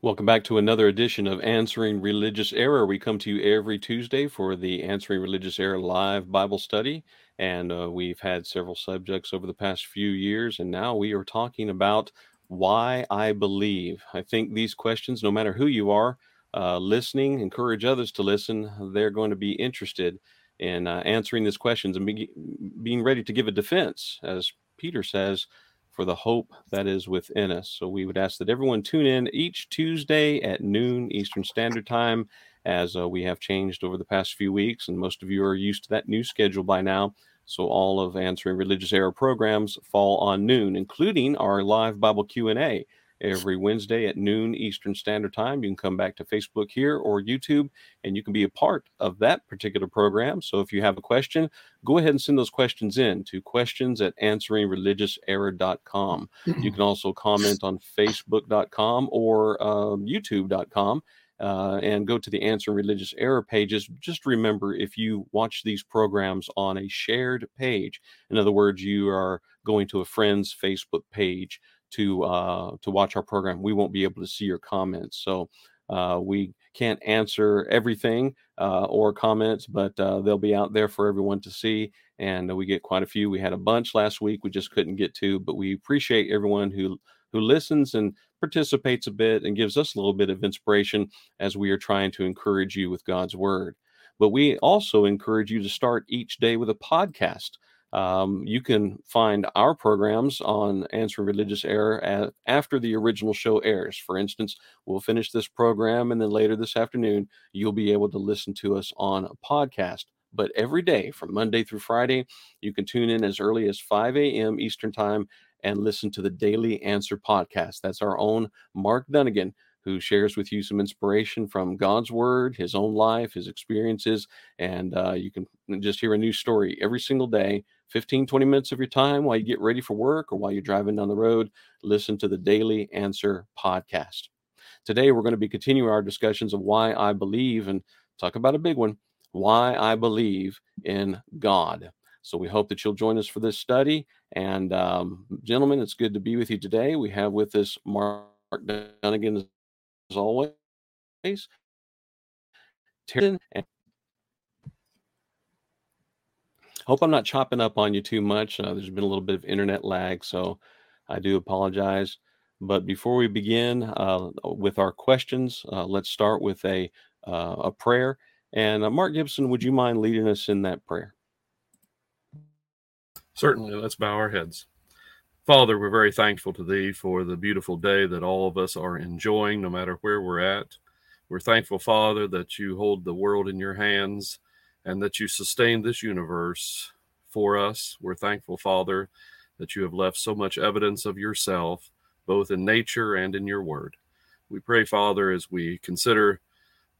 Welcome back to another edition of Answering Religious Error. We come to you every Tuesday for the Answering Religious Error live Bible study. And uh, we've had several subjects over the past few years. And now we are talking about why I believe. I think these questions, no matter who you are uh, listening, encourage others to listen. They're going to be interested in uh, answering these questions and be, being ready to give a defense, as Peter says for the hope that is within us. So we would ask that everyone tune in each Tuesday at noon Eastern Standard Time, as uh, we have changed over the past few weeks, and most of you are used to that new schedule by now. So all of answering religious error programs fall on noon, including our live Bible Q and A every Wednesday at noon Eastern Standard Time. You can come back to Facebook here or YouTube and you can be a part of that particular program. So if you have a question, go ahead and send those questions in to questions at answeringreligiouserror.com. You can also comment on facebook.com or um, youtube.com. Uh, and go to the answer religious error pages. Just remember if you watch these programs on a shared page, in other words, you are going to a friend's Facebook page to uh, to watch our program, we won't be able to see your comments. So uh, we can't answer everything uh, or comments, but uh, they'll be out there for everyone to see. And we get quite a few. We had a bunch last week we just couldn't get to, but we appreciate everyone who who listens and participates a bit and gives us a little bit of inspiration as we are trying to encourage you with God's word. But we also encourage you to start each day with a podcast. Um, you can find our programs on Answering Religious Error at, after the original show airs. For instance, we'll finish this program, and then later this afternoon, you'll be able to listen to us on a podcast. But every day from Monday through Friday, you can tune in as early as 5 a.m. Eastern Time and listen to the Daily Answer podcast. That's our own Mark Dunagan who shares with you some inspiration from God's Word, his own life, his experiences, and uh, you can just hear a new story every single day 15, 20 minutes of your time while you get ready for work or while you're driving down the road, listen to the Daily Answer podcast. Today, we're going to be continuing our discussions of why I believe and talk about a big one why I believe in God. So, we hope that you'll join us for this study. And, um, gentlemen, it's good to be with you today. We have with us Mark Dunagan, as always. Terry and Hope I'm not chopping up on you too much. Uh, there's been a little bit of internet lag, so I do apologize. But before we begin uh, with our questions, uh, let's start with a uh, a prayer. And uh, Mark Gibson, would you mind leading us in that prayer? Certainly. Let's bow our heads. Father, we're very thankful to Thee for the beautiful day that all of us are enjoying, no matter where we're at. We're thankful, Father, that you hold the world in your hands and that you sustain this universe for us. We're thankful, Father, that you have left so much evidence of yourself, both in nature and in your word. We pray, Father, as we consider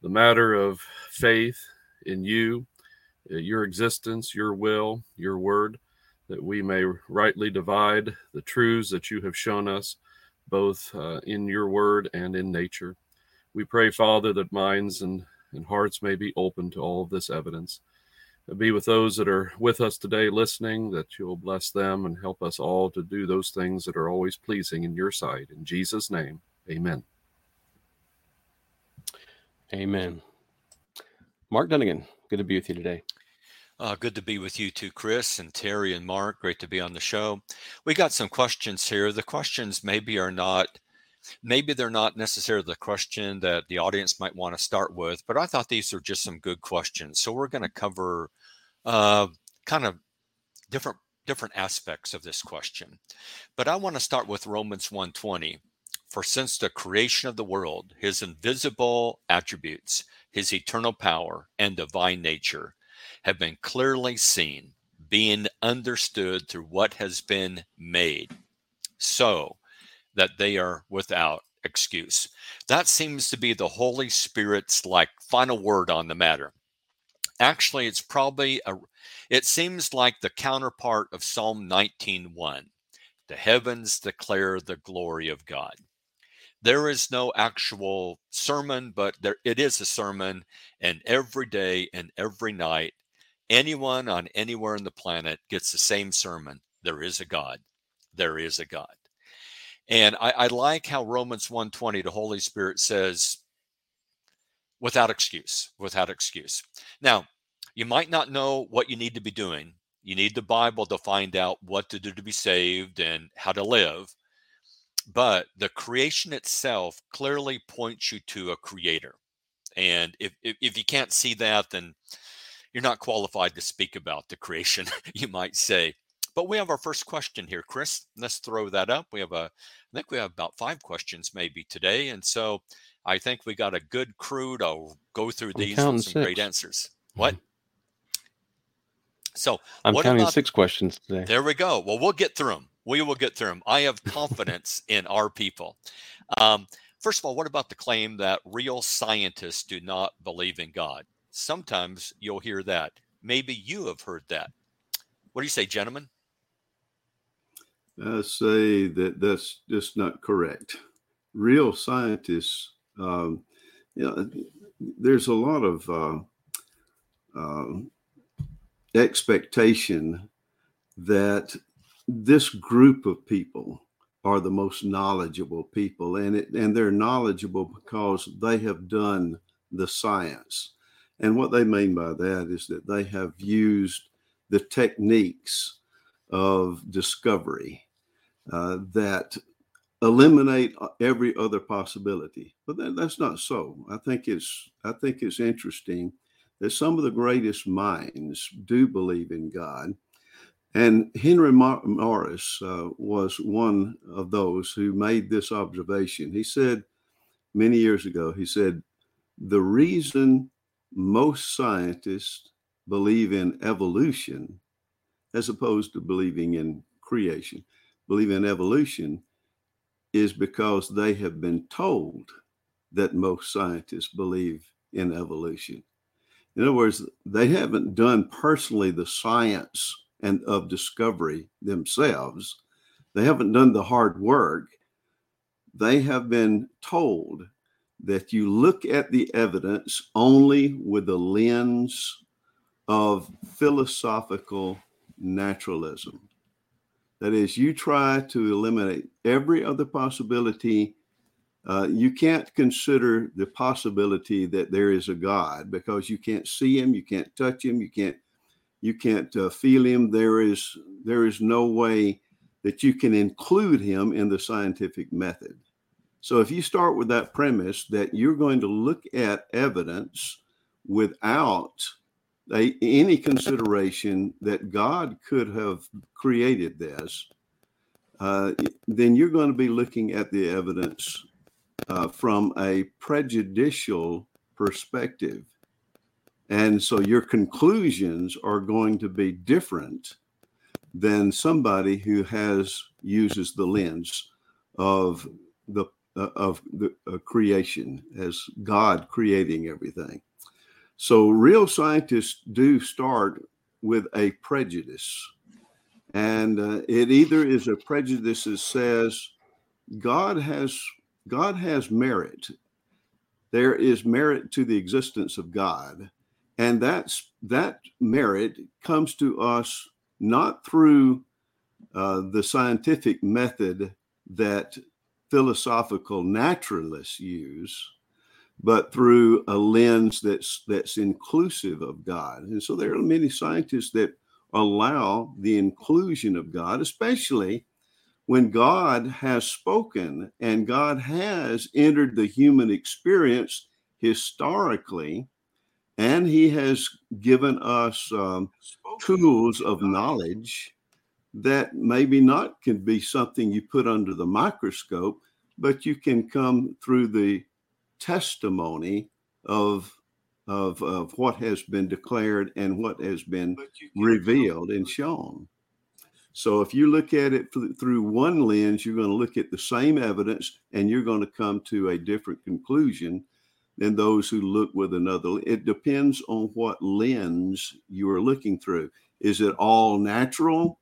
the matter of faith in you, uh, your existence, your will, your word, that we may rightly divide the truths that you have shown us, both uh, in your word and in nature. We pray, Father, that minds and and hearts may be open to all of this evidence. Be with those that are with us today listening, that you'll bless them and help us all to do those things that are always pleasing in your sight. In Jesus' name, amen. Amen. Mark Dunagan, good to be with you today. Uh, good to be with you too, Chris and Terry and Mark. Great to be on the show. We got some questions here. The questions maybe are not maybe they're not necessarily the question that the audience might want to start with, but I thought these are just some good questions. So we're going to cover uh, kind of different different aspects of this question. But I want to start with Romans 1:20. For since the creation of the world, his invisible attributes, his eternal power and divine nature have been clearly seen, being understood through what has been made. So, that they are without excuse. That seems to be the Holy Spirit's like final word on the matter. Actually, it's probably a it seems like the counterpart of Psalm 19:1. The heavens declare the glory of God. There is no actual sermon, but there it is a sermon, and every day and every night, anyone on anywhere in the planet gets the same sermon. There is a God. There is a God. And I, I like how Romans 120, the Holy Spirit says, without excuse, without excuse. Now, you might not know what you need to be doing. You need the Bible to find out what to do to be saved and how to live. But the creation itself clearly points you to a creator. And if, if, if you can't see that, then you're not qualified to speak about the creation, you might say. But we have our first question here, Chris. Let's throw that up. We have a, I think we have about five questions maybe today. And so I think we got a good crew to go through I'm these with some six. great answers. What? So I'm counting about- six questions today. there we go. Well, we'll get through them. We will get through them. I have confidence in our people. Um, first of all, what about the claim that real scientists do not believe in God? Sometimes you'll hear that. Maybe you have heard that. What do you say, gentlemen? I say that that's just not correct. Real scientists, um, you know, there's a lot of uh, um expectation that this group of people are the most knowledgeable people, and it, and they're knowledgeable because they have done the science. And what they mean by that is that they have used the techniques of discovery uh, that eliminate uh, every other possibility. But that, that's not so. I think it's I think it's interesting that some of the greatest minds do believe in God. And Henry Mar- Morris uh, was one of those who made this observation. He said many years ago, he said, the reason most scientists believe in evolution as opposed to believing in creation, believe in evolution is because they have been told that most scientists believe in evolution. In other words, they haven't done personally the science and of discovery themselves. They haven't done the hard work. They have been told that you look at the evidence only with the lens of philosophical naturalism. That is, you try to eliminate every other possibility. Uh, you can't consider the possibility that there is a God because you can't see him, you can't touch him, you can't you can't uh, feel him. There is there is no way that you can include him in the scientific method. So if you start with that premise that you're going to look at evidence without a, any consideration that God could have created this, uh, then you're going to be looking at the evidence uh, from a prejudicial perspective. And so your conclusions are going to be different than somebody who has uses the lens of the uh, of the uh, creation as God creating everything. So real scientists do start with a prejudice. And uh, it either is a prejudice that says God has God has merit. There is merit to the existence of God. And that's that merit comes to us not through uh, the scientific method that philosophical naturalists use, but through a lens that's that's inclusive of God. And so there are many scientists that allow the inclusion of God, especially when God has spoken and God has entered the human experience historically, and He has given us um, tools of knowledge that maybe not can be something you put under the microscope, but you can come through the testimony of of, of what has been declared and what has been revealed and shown. So if you look at it through one lens, you're going to look at the same evidence and you're going to come to a different conclusion than those who look with another. It depends on what lens you are looking through. Is it all natural?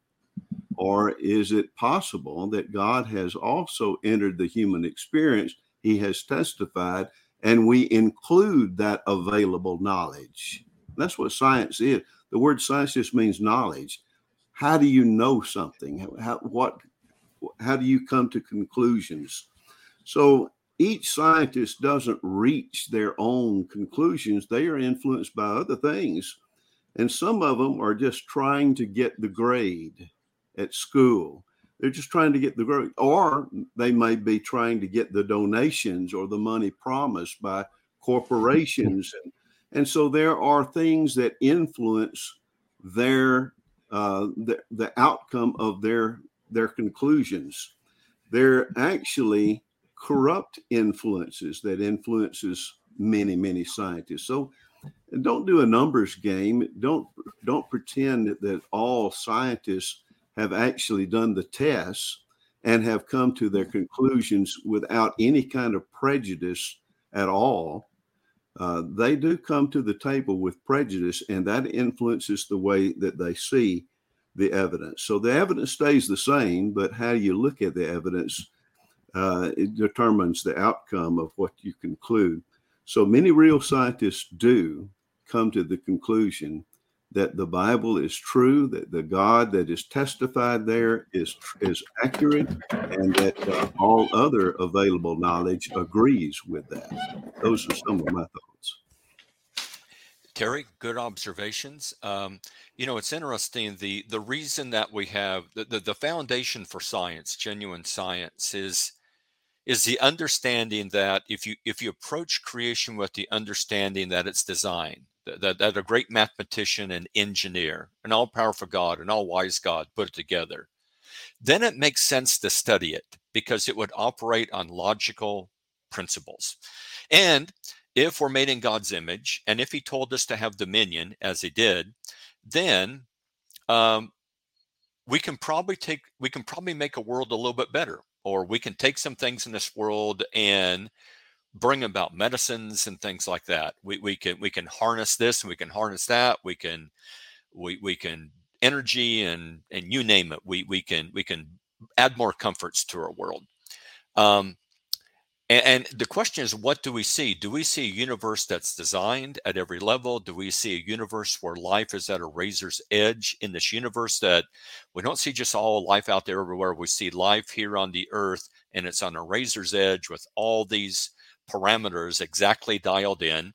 Or is it possible that God has also entered the human experience? He has testified, and we include that available knowledge. That's what science is. The word science just means knowledge. How do you know something? How, what how do you come to conclusions? So each scientist doesn't reach their own conclusions. They are influenced by other things. And some of them are just trying to get the grade at school. They're just trying to get the grade, or they may be trying to get the donations or the money promised by corporations. and, and so there are things that influence their uh, the, the outcome of their their conclusions. They're actually corrupt influences that influences many many scientists. So don't do a numbers game. Don't don't pretend that all scientists have actually done the tests and have come to their conclusions without any kind of prejudice at all. Uh, they do come to the table with prejudice, and that influences the way that they see the evidence. So the evidence stays the same, but how you look at the evidence uh, determines the outcome of what you conclude. So many real scientists do come to the conclusion that the Bible is true, that the God that is testified there is is accurate, and that uh, all other available knowledge agrees with that. Those are some of my thoughts. Terry, good observations. Um, you know, it's interesting. The the reason that we have the, the, the foundation for science, genuine science, is is the understanding that if you if you approach creation with the understanding that it's design, that, that a great mathematician and engineer, an all powerful God, an all wise God put it together, then it makes sense to study it because it would operate on logical principles. And if we're made in God's image, and if He told us to have dominion, as He did, then um, we can probably take we can probably make a world a little bit better, or we can take some things in this world and bring about medicines and things like that. We, we can we can harness this and we can harness that. We can we we can energy and and you name it. We we can we can add more comforts to our world. Um, and, the question is, what do we see? Do we see a universe that's designed at every level? Do we see a universe where life is at a razor's edge in this universe that we don't see just all life out there everywhere? We see life here on the earth and it's on a razor's edge with all these parameters exactly dialed in?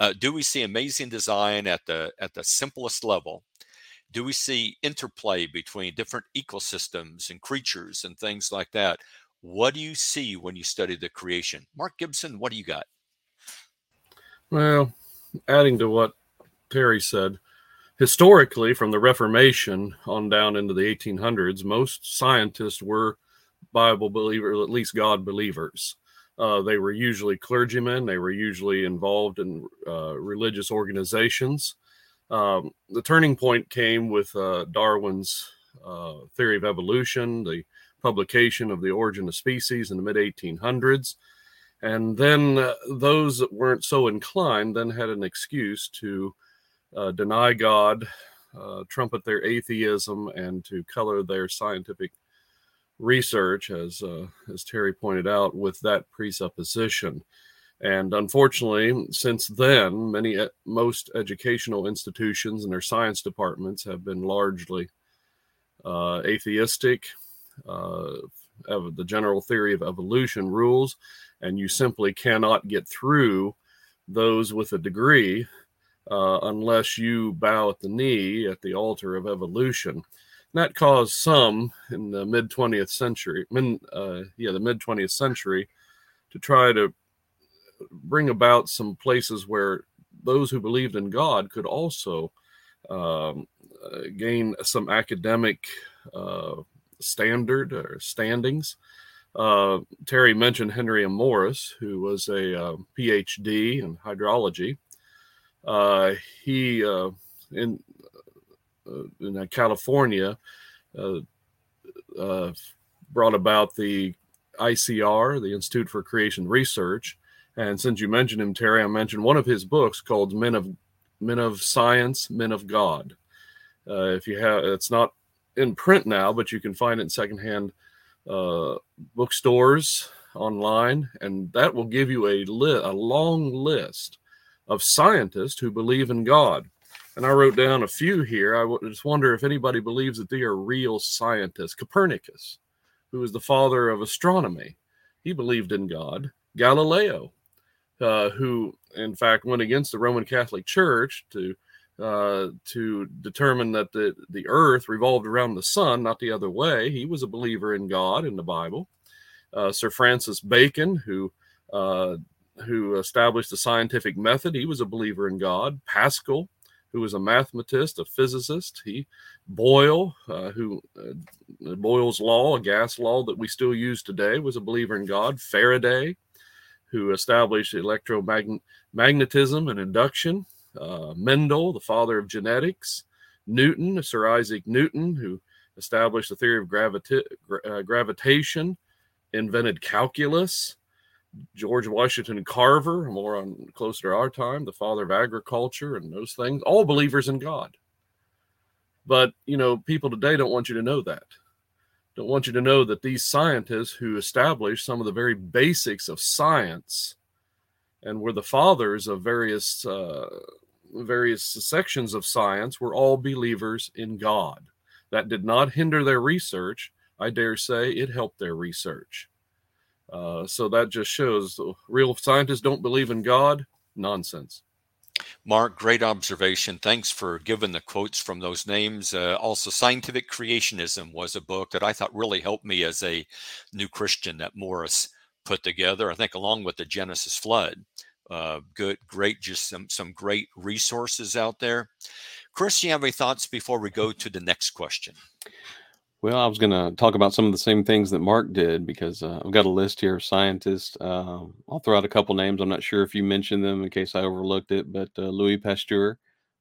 Uh, do we see amazing design at the at the simplest level? Do we see interplay between different ecosystems and creatures and things like that? What do you see when you study the creation? Mark Gibson, what do you got? Well, adding to what Terry said, historically, from the Reformation on down into the 1800s, most scientists were Bible believers, at least God believers. Uh, they were usually clergymen. They were usually involved in uh, religious organizations. Um, the turning point came with uh, Darwin's uh, theory of evolution, the publication of The Origin of Species in the mid 1800s. And then uh, those that weren't so inclined then had an excuse to uh, deny God, trumpet their atheism, and to color their scientific research, as uh, as Terry pointed out, with that presupposition. And unfortunately, since then, many most educational institutions and their science departments have been largely uh, atheistic. Uh, the general theory of evolution rules, and you simply cannot get through those with a degree uh, unless you bow at the knee at the altar of evolution that caused some in the mid 20th century, mid, uh, yeah, the mid 20th century, to try to bring about some places where those who believed in God could also um, uh, gain some academic uh, standard or standings. Uh, Terry mentioned Henry M. Morris, who was a uh, PhD in hydrology. Uh, he in uh, in California uh, uh, brought about the ICR, the Institute for Creation Research. And since you mentioned him, Terry, I mentioned one of his books called Men of Men of Science, Men of God. Uh, if you have, it's not in print now, but you can find it in secondhand uh, bookstores online, and that will give you a li- a long list of scientists who believe in God and I wrote down a few here. I just wonder if anybody believes that they are real scientists. Copernicus, who was the father of astronomy. He believed in God. Galileo, uh, who in fact went against the Roman Catholic Church to uh, to determine that the, the earth revolved around the sun, not the other way. He was a believer in God in the Bible. Uh, Sir Francis Bacon, who uh, who established the scientific method, he was a believer in God. Pascal, who was a mathematist, a physicist. He Boyle, uh, who uh, Boyle's law, a gas law that we still use today, was a believer in God. Faraday, who established electromagnetism and induction uh, Mendel, the father of genetics, Newton, Sir Isaac Newton, who established the theory of gravita- uh, gravitation, invented calculus. George Washington Carver, more on closer to our time, the father of agriculture and those things, all believers in God. But you know, people today don't want you to know that. Don't want you to know that these scientists who established some of the very basics of science and were the fathers of various uh, various sections of science were all believers in God. That did not hinder their research. I dare say it helped their research. Uh, so that just shows real scientists don't believe in God. Nonsense. Mark, great observation. Thanks for giving the quotes from those names. Uh, also, Scientific Creationism was a book that I thought really helped me as a new Christian that Morris put together. I think along with the Genesis flood uh, good, great, just some some great resources out there. Chris, you have any thoughts before we go to the next question? Well, I was going to talk about some of the same things that Mark did because uh, I've got a list here of scientists. Uh, I'll throw out a couple names. I'm not sure if you mentioned them in case I overlooked it, but uh, Louis Pasteur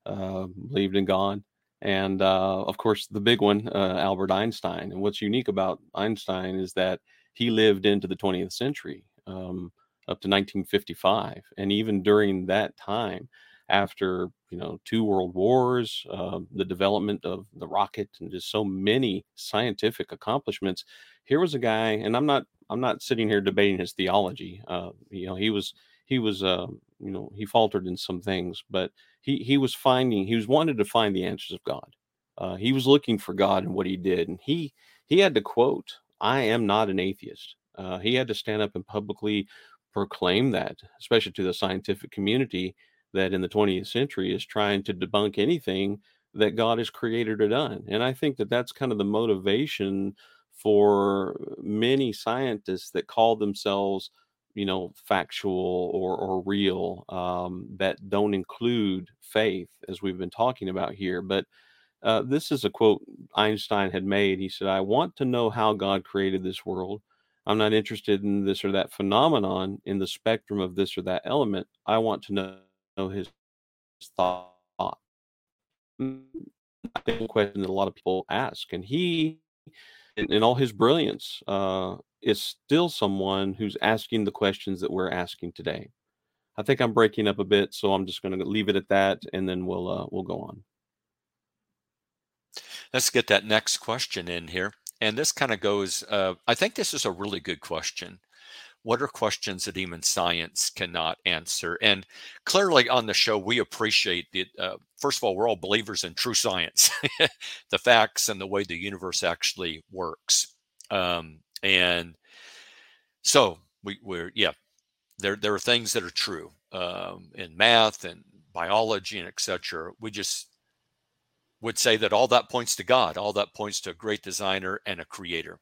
uh, believed in God. And uh, of course, the big one, uh, Albert Einstein. And what's unique about Einstein is that he lived into the 20th century. Um, up to 1955 and even during that time after you know two world wars uh, the development of the rocket and just so many scientific accomplishments. Here was a guy and i'm not i'm not sitting here debating his theology uh, you know he was he was uh, you know he faltered in some things but he he was finding he was wanted to find the answers of god. Uh, he was looking for god and what he did and he he had to quote i am not an atheist. Uh, he had to stand up and publicly proclaim that, especially to the scientific community that in the 20th century is trying to debunk anything that God has created or done. And I think that that's kind of the motivation for many scientists that call themselves, you know, factual or, or real um, that don't include faith, as we've been talking about here. But uh, this is a quote Einstein had made. He said, I want to know how God created this world. I'm not interested in this or that phenomenon in the spectrum of this or that element. I want to know, know his thought. I think a question that a lot of people ask, and he, in, in all his brilliance, uh, is still someone who's asking the questions that we're asking today. I think I'm breaking up a bit, so I'm just going to leave it at that, and then we'll uh, we'll go on. Let's get that next question in here. And this kind of goes, uh, I think this is a really good question. What are questions that even science cannot answer? And clearly on the show, we appreciate the, uh, first of all, we're all believers in true science, the facts and the way the universe actually works. Um, and so we, we're, yeah, there, there are things that are true um, in math and biology and etc. We just would say that all that points to God, all that points to a great designer and a creator,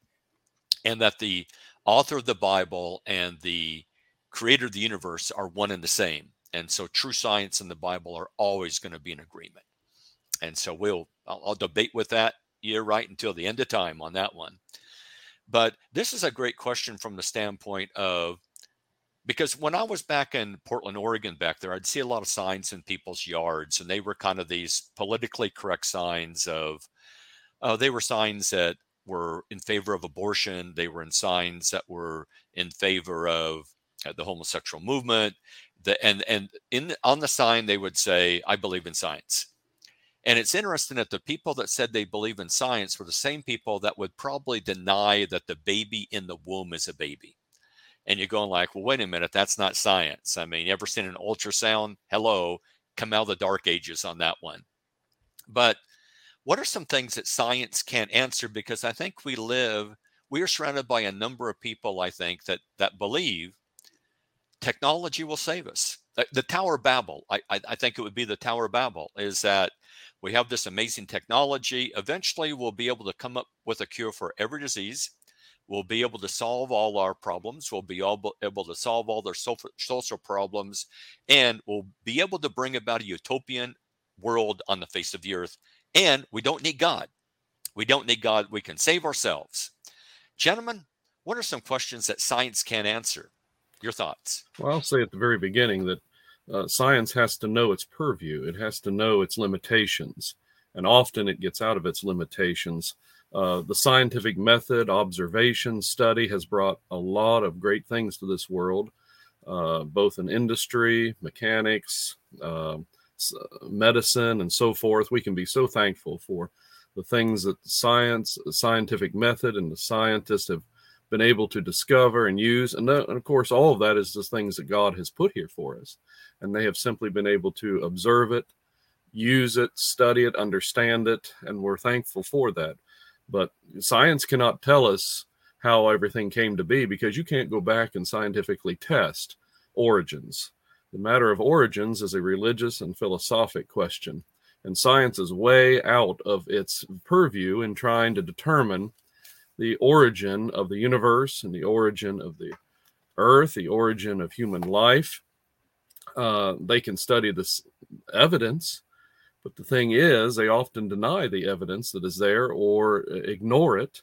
and that the author of the Bible and the creator of the universe are one and the same. And so true science and the Bible are always going to be in agreement. And so we'll I'll, I'll debate with that year right until the end of time on that one. But this is a great question from the standpoint of because when I was back in Portland, Oregon, back there, I'd see a lot of signs in people's yards, and they were kind of these politically correct signs of, uh, they were signs that were in favor of abortion. They were in signs that were in favor of uh, the homosexual movement. The, and and in on the sign they would say, "I believe in science." And it's interesting that the people that said they believe in science were the same people that would probably deny that the baby in the womb is a baby and you're going like, well, wait a minute, that's not science. I mean, you ever seen an ultrasound? Hello, come out of the dark ages on that one. But what are some things that science can't answer? Because I think we live we are surrounded by a number of people, I think, that that believe technology will save us. The Tower of Babel, I, I, I think it would be the Tower of Babel, is that we have this amazing technology. Eventually, we'll be able to come up with a cure for every disease. We'll be able to solve all our problems. We'll be able to solve all their social problems. And we'll be able to bring about a utopian world on the face of the earth. And we don't need God. We don't need God. We can save ourselves. Gentlemen, what are some questions that science can't answer? Your thoughts? Well, I'll say at the very beginning that uh, science has to know its purview, it has to know its limitations, and often it gets out of its limitations. Uh, the scientific method, observation, study has brought a lot of great things to this world, uh, both in industry, mechanics, uh, Uh, medicine, and so forth. We can be so thankful for the things that science, the scientific method, and the scientists have been able to discover and use. And, uh, and, of course, all of that is the things that God has put here for us. And they have simply been able to observe it, use it, study it, understand it. And we're thankful for that. But science cannot tell us how everything came to be because you can't go back and scientifically test origins. The matter of origins is a religious and philosophic question. And science is way out of its purview in trying to determine the origin of the universe and the origin of the earth, the origin of human life. Uh, they can study this evidence, but the thing is, they often deny the evidence that is there or ignore it.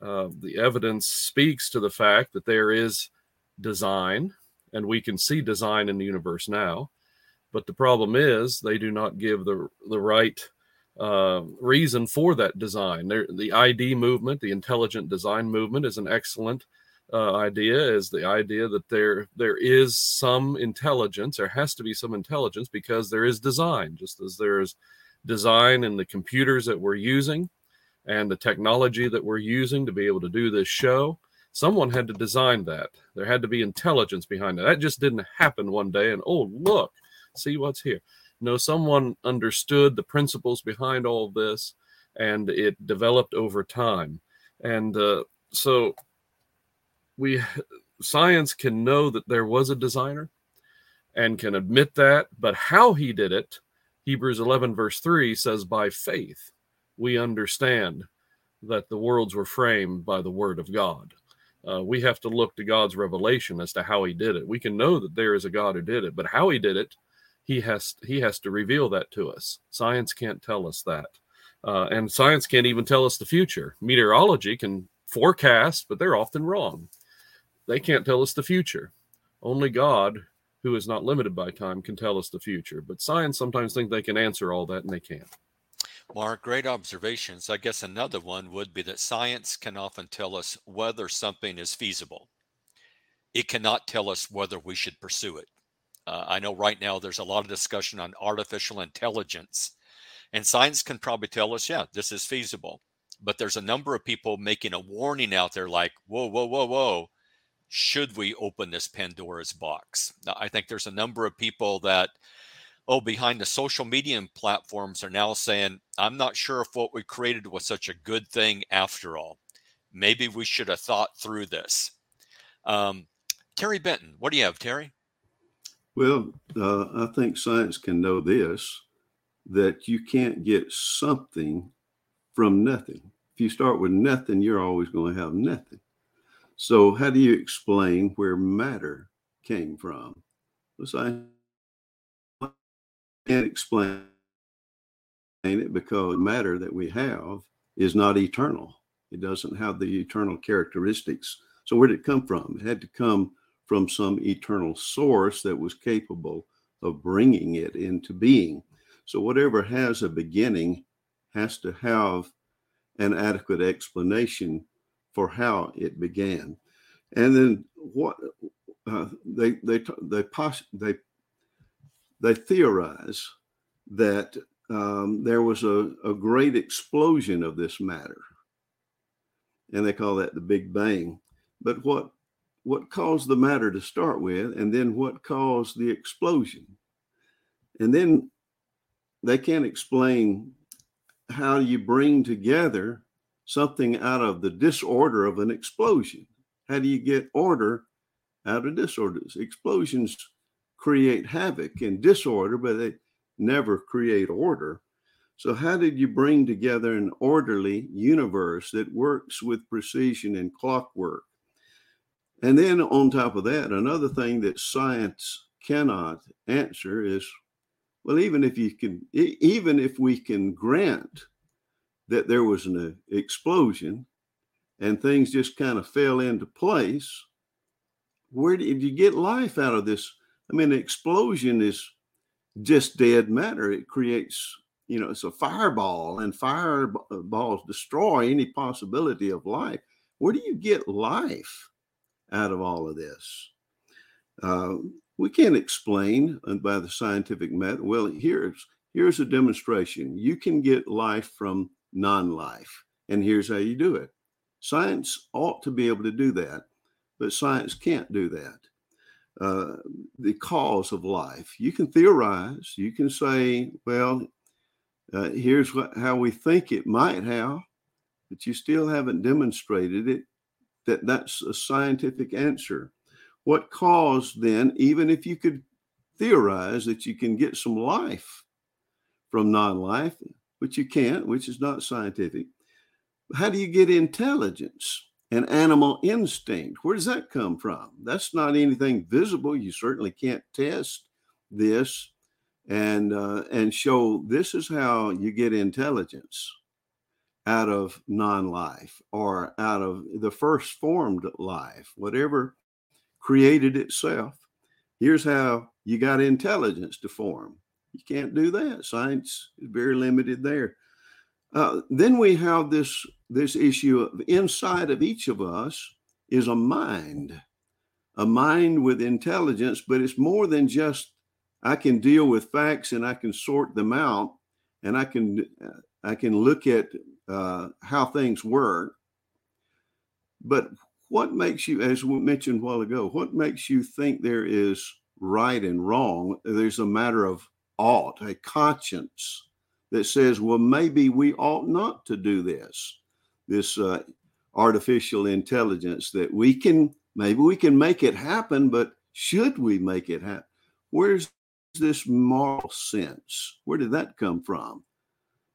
Uh, the evidence speaks to the fact that there is design, and we can see design in the universe now. But the problem is, they do not give the the right uh, reason for that design. There, the ID movement, the intelligent design movement, is an excellent uh, idea. Is the idea that there there is some intelligence, there has to be some intelligence because there is design, just as there is design in the computers that we're using and the technology that we're using to be able to do this show. Someone had to design that. There had to be intelligence behind it. That just didn't happen one day. And oh, look, see what's here No, someone understood the principles behind all this and it developed over time. And uh, so we science can know that there was a designer and can admit that, but how he did it, Hebrews 11, verse 3 says, by faith we understand that the worlds were framed by the word of God. Uh, we have to look to God's revelation as to how he did it. We can know that there is a God who did it, but how he did it he has he has to reveal that to us. Science can't tell us that, uh, and science can't even tell us the future. Meteorology can forecast, but they're often wrong. They can't tell us the future. Only God, who is not limited by time, can tell us the future. But science sometimes think they can answer all that, and they can't. Mark, great observations. I guess another one would be that science can often tell us whether something is feasible. It cannot tell us whether we should pursue it. Uh, I know right now there's a lot of discussion on artificial intelligence, and science can probably tell us, yeah, this is feasible. But there's a number of people making a warning out there like, whoa, whoa, whoa, whoa, should we open this Pandora's box? I think there's a number of people that, oh, behind the social media platforms are now saying, I'm not sure if what we created was such a good thing after all. Maybe we should have thought through this. Um, Terry Benton, what do you have, Terry? Well, uh, I think science can know this that you can't get something from nothing. If you start with nothing, you're always going to have nothing. So, how do you explain where matter came from? Well, science can't explain it because matter that we have is not eternal. It doesn't have the eternal characteristics. So, where did it come from? It had to come from some eternal source that was capable of bringing it into being. So, whatever has a beginning has to have an adequate explanation for how it began. And then what uh, they they they they they theorize that um, there was a, a great explosion of this matter, and they call that the Big Bang. But what what caused the matter to start with, and then what caused the explosion. And then they can't explain how you bring together something out of the disorder of an explosion. How do you get order out of disorders? Explosions create havoc and disorder, but they never create order. So, how did you bring together an orderly universe that works with precision and clockwork? And then, on top of that, another thing that science cannot answer is well, even if you can, even if we can grant that there was an uh, explosion and things just kind of fell into place, where did you get life out of this? I mean, the explosion is just dead matter. It creates, you know, it's a fireball, and fireballs destroy any possibility of life. Where do you get life out of all of this? Uh, we can't explain by the scientific method. Well, here's here's a demonstration. You can get life from non-life, and here's how you do it. Science ought to be able to do that, but science can't do that. Uh, the cause of life. You can theorize. You can say, well, uh, here's what, how we think it might have, but you still haven't demonstrated it. That that's a scientific answer. What caused then, even if you could theorize that you can get some life from non life, which you can't, which is not scientific, how do you get intelligence and animal instinct? Where does that come from? That's not anything visible. You certainly can't test this and uh, and show this is how you get intelligence out of non-life or out of the first formed life whatever created itself. Here's how you got intelligence to form. You can't do that. Science is very limited there. Uh, then we have this this issue of inside of each of us is a mind, a mind with intelligence, but it's more than just I can deal with facts and I can sort them out and I can I can look at uh, how things work. But what makes you, as we mentioned a while ago, what makes you think there is right and wrong? There's a matter of ought, a conscience that says, well, maybe we ought not to do this. This uh, artificial intelligence that we can, maybe we can make it happen, but should we make it happen? Where's this moral sense? Where did that come from?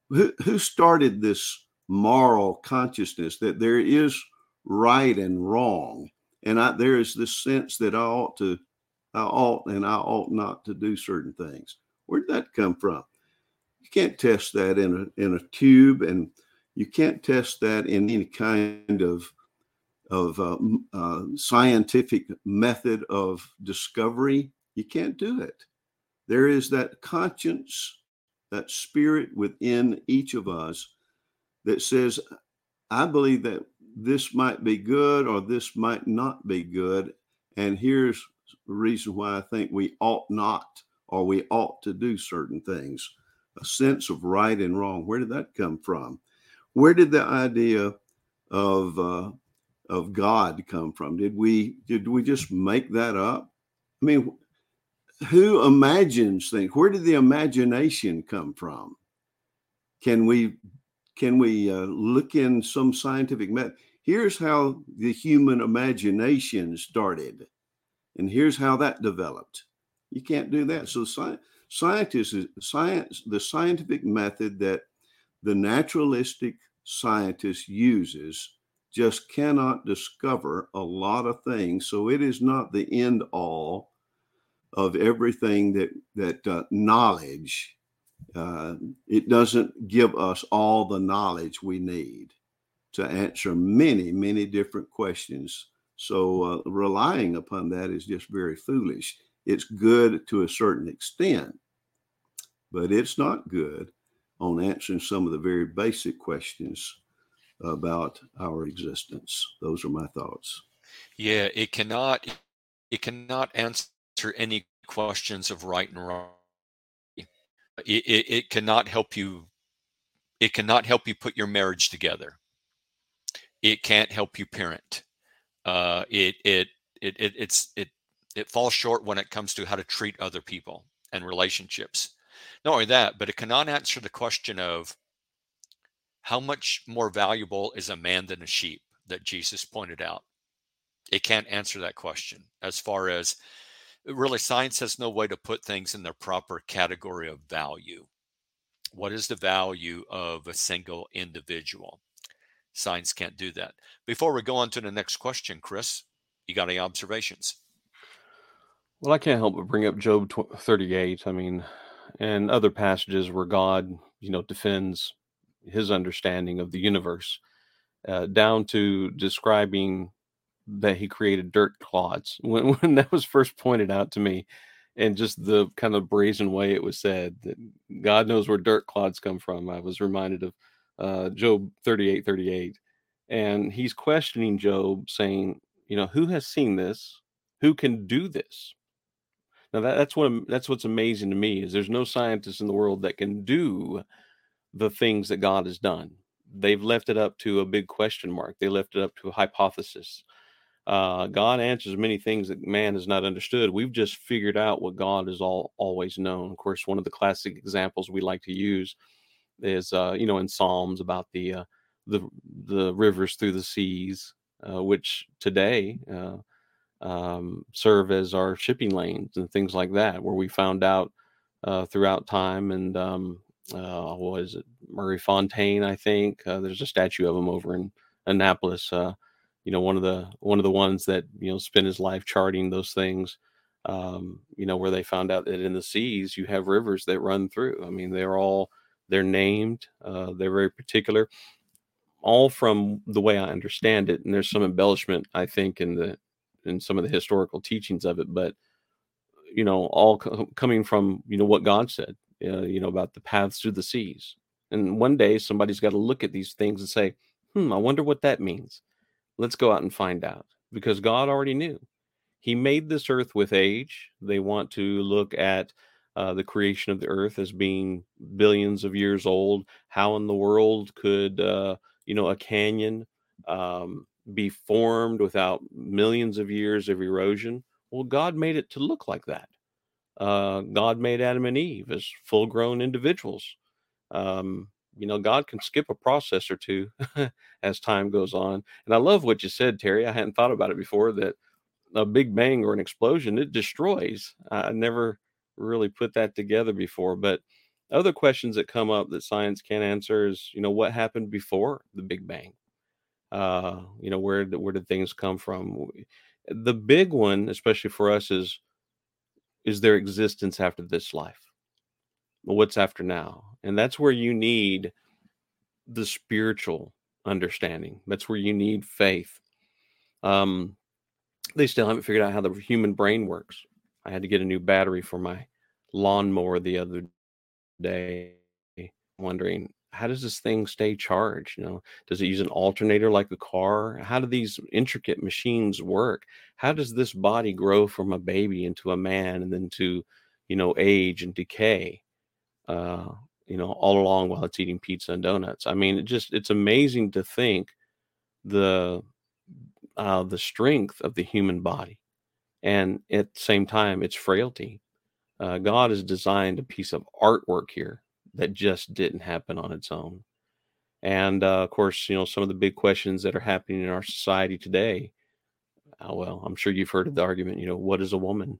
Who, who started this moral consciousness that there is right and wrong. And I, there is this sense that I ought to, I ought and I ought not to do certain things. Where'd that come from? You can't test that in a in a tube, and you can't test that in any kind of of uh, uh, scientific method of discovery. You can't do it. There is that conscience, that spirit within each of us that says, I believe that this might be good or this might not be good. And here's the reason why I think we ought not or we ought to do certain things. A sense of right and wrong. Where did that come from? Where did the idea of uh, of God come from? Did we did we just make that up? I mean, who imagines things? Where did the imagination come from? Can we can we uh, look in some scientific method? Here's how the human imagination started, and here's how that developed. You can't do that. So, sci- scientists, science, the scientific method that the naturalistic scientist uses just cannot discover a lot of things. So, it is not the end all of everything that that uh, knowledge uh, it doesn't give us all the knowledge we need to answer many, many different questions. So uh, relying upon that is just very foolish. It's good to a certain extent, but it's not good on answering some of the very basic questions about our existence. Those are my thoughts. Yeah, it cannot it cannot answer any questions of right and wrong it, it, it cannot help you it cannot help you put your marriage together it can't help you parent uh, it, it it it it's it it falls short when it comes to how to treat other people and relationships not only that but it cannot answer the question of how much more valuable is a man than a sheep that Jesus pointed out? It can't answer that question as far as really science has no way to put things in their proper category of value. What is the value of a single individual? Science can't do that. Before we go on to the next question, Chris, you got any observations? Well, I can't help but bring up Job 38. I mean, and other passages where God, you know, defends his understanding of the universe, uh, down to describing that he created dirt clods. When, when that was first pointed out to me, and just the kind of brazen way it was said that God knows where dirt clods come from, I was reminded of uh, Job 38 38. And he's questioning Job, saying, You know, who has seen this? Who can do this? Now that, that's what that's what's amazing to me is there's no scientist in the world that can do the things that God has done. They've left it up to a big question mark. They left it up to a hypothesis. Uh, God answers many things that man has not understood. We've just figured out what God has all always known. Of course, one of the classic examples we like to use is, uh, you know, in Psalms about the uh, the the rivers through the seas, uh, which today uh, um, serve as our shipping lanes and things like that, where we found out uh, throughout time and um, uh, what is it, Maury Fontaine, I think. Uh, there's a statue of him over in Annapolis. Uh, you know, one of the one of the ones that you know spent his life charting those things. Um, you know, where they found out that in the seas you have rivers that run through. I mean, they're all they're named. Uh, they're very particular. All from the way I understand it, and there's some embellishment I think in the in some of the historical teachings of it, but you know, all co- coming from you know what God said, uh, you know, about the paths through the seas. And one day somebody's got to look at these things and say, "Hmm, I wonder what that means." Let's go out and find out, because God already knew. He made this earth with age. They want to look at uh, the creation of the earth as being billions of years old. How in the world could uh, you know a canyon um, be formed without millions of years of erosion? Well, God made it to look like that. Uh, God made Adam and Eve as full grown individuals. Um, you know, God can skip a process or two as time goes on. And I love what you said, Terry. I hadn't thought about it before that a big bang or an explosion, it destroys. I never really put that together before. But other questions that come up that science can't answer is, you know, what happened before the Big Bang? Uh, you know, where where did things come from? The big one, especially for us, is is there existence after this life? What's after now? And that's where you need the spiritual understanding. That's where you need faith. Um, they still haven't figured out how the human brain works. I had to get a new battery for my lawnmower the other day, wondering how does this thing stay charged? You know, does it use an alternator like a car? How do these intricate machines work? How does this body grow from a baby into a man and then to, you know, age and decay? Uh, you know, all along while it's eating pizza and donuts. I mean, it just it's amazing to think the uh, the strength of the human body, and at the same time, its frailty. Uh, God has designed a piece of artwork here that just didn't happen on its own. And uh, of course, you know, some of the big questions that are happening in our society today. Uh, well, I'm sure you've heard of the argument, you know, what is a woman?